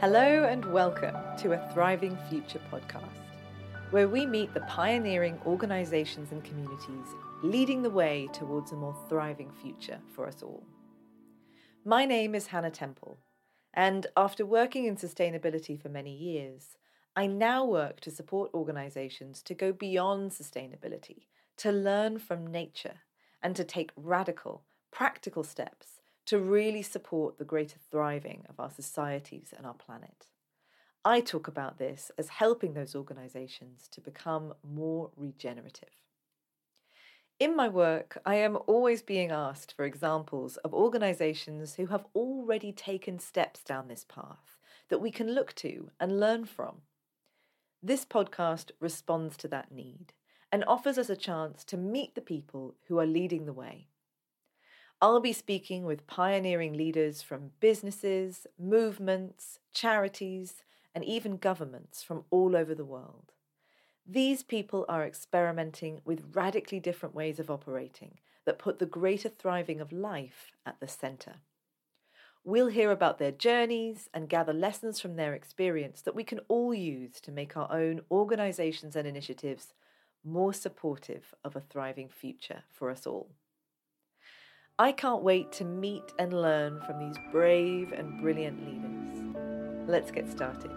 Hello and welcome to a Thriving Future podcast, where we meet the pioneering organizations and communities leading the way towards a more thriving future for us all. My name is Hannah Temple, and after working in sustainability for many years, I now work to support organizations to go beyond sustainability, to learn from nature, and to take radical, practical steps to really support the greater thriving of our societies and our planet. I talk about this as helping those organisations to become more regenerative. In my work, I am always being asked for examples of organisations who have already taken steps down this path that we can look to and learn from. This podcast responds to that need and offers us a chance to meet the people who are leading the way. I'll be speaking with pioneering leaders from businesses, movements, charities, and even governments from all over the world. These people are experimenting with radically different ways of operating that put the greater thriving of life at the centre. We'll hear about their journeys and gather lessons from their experience that we can all use to make our own organisations and initiatives more supportive of a thriving future for us all. I can't wait to meet and learn from these brave and brilliant leaders. Let's get started.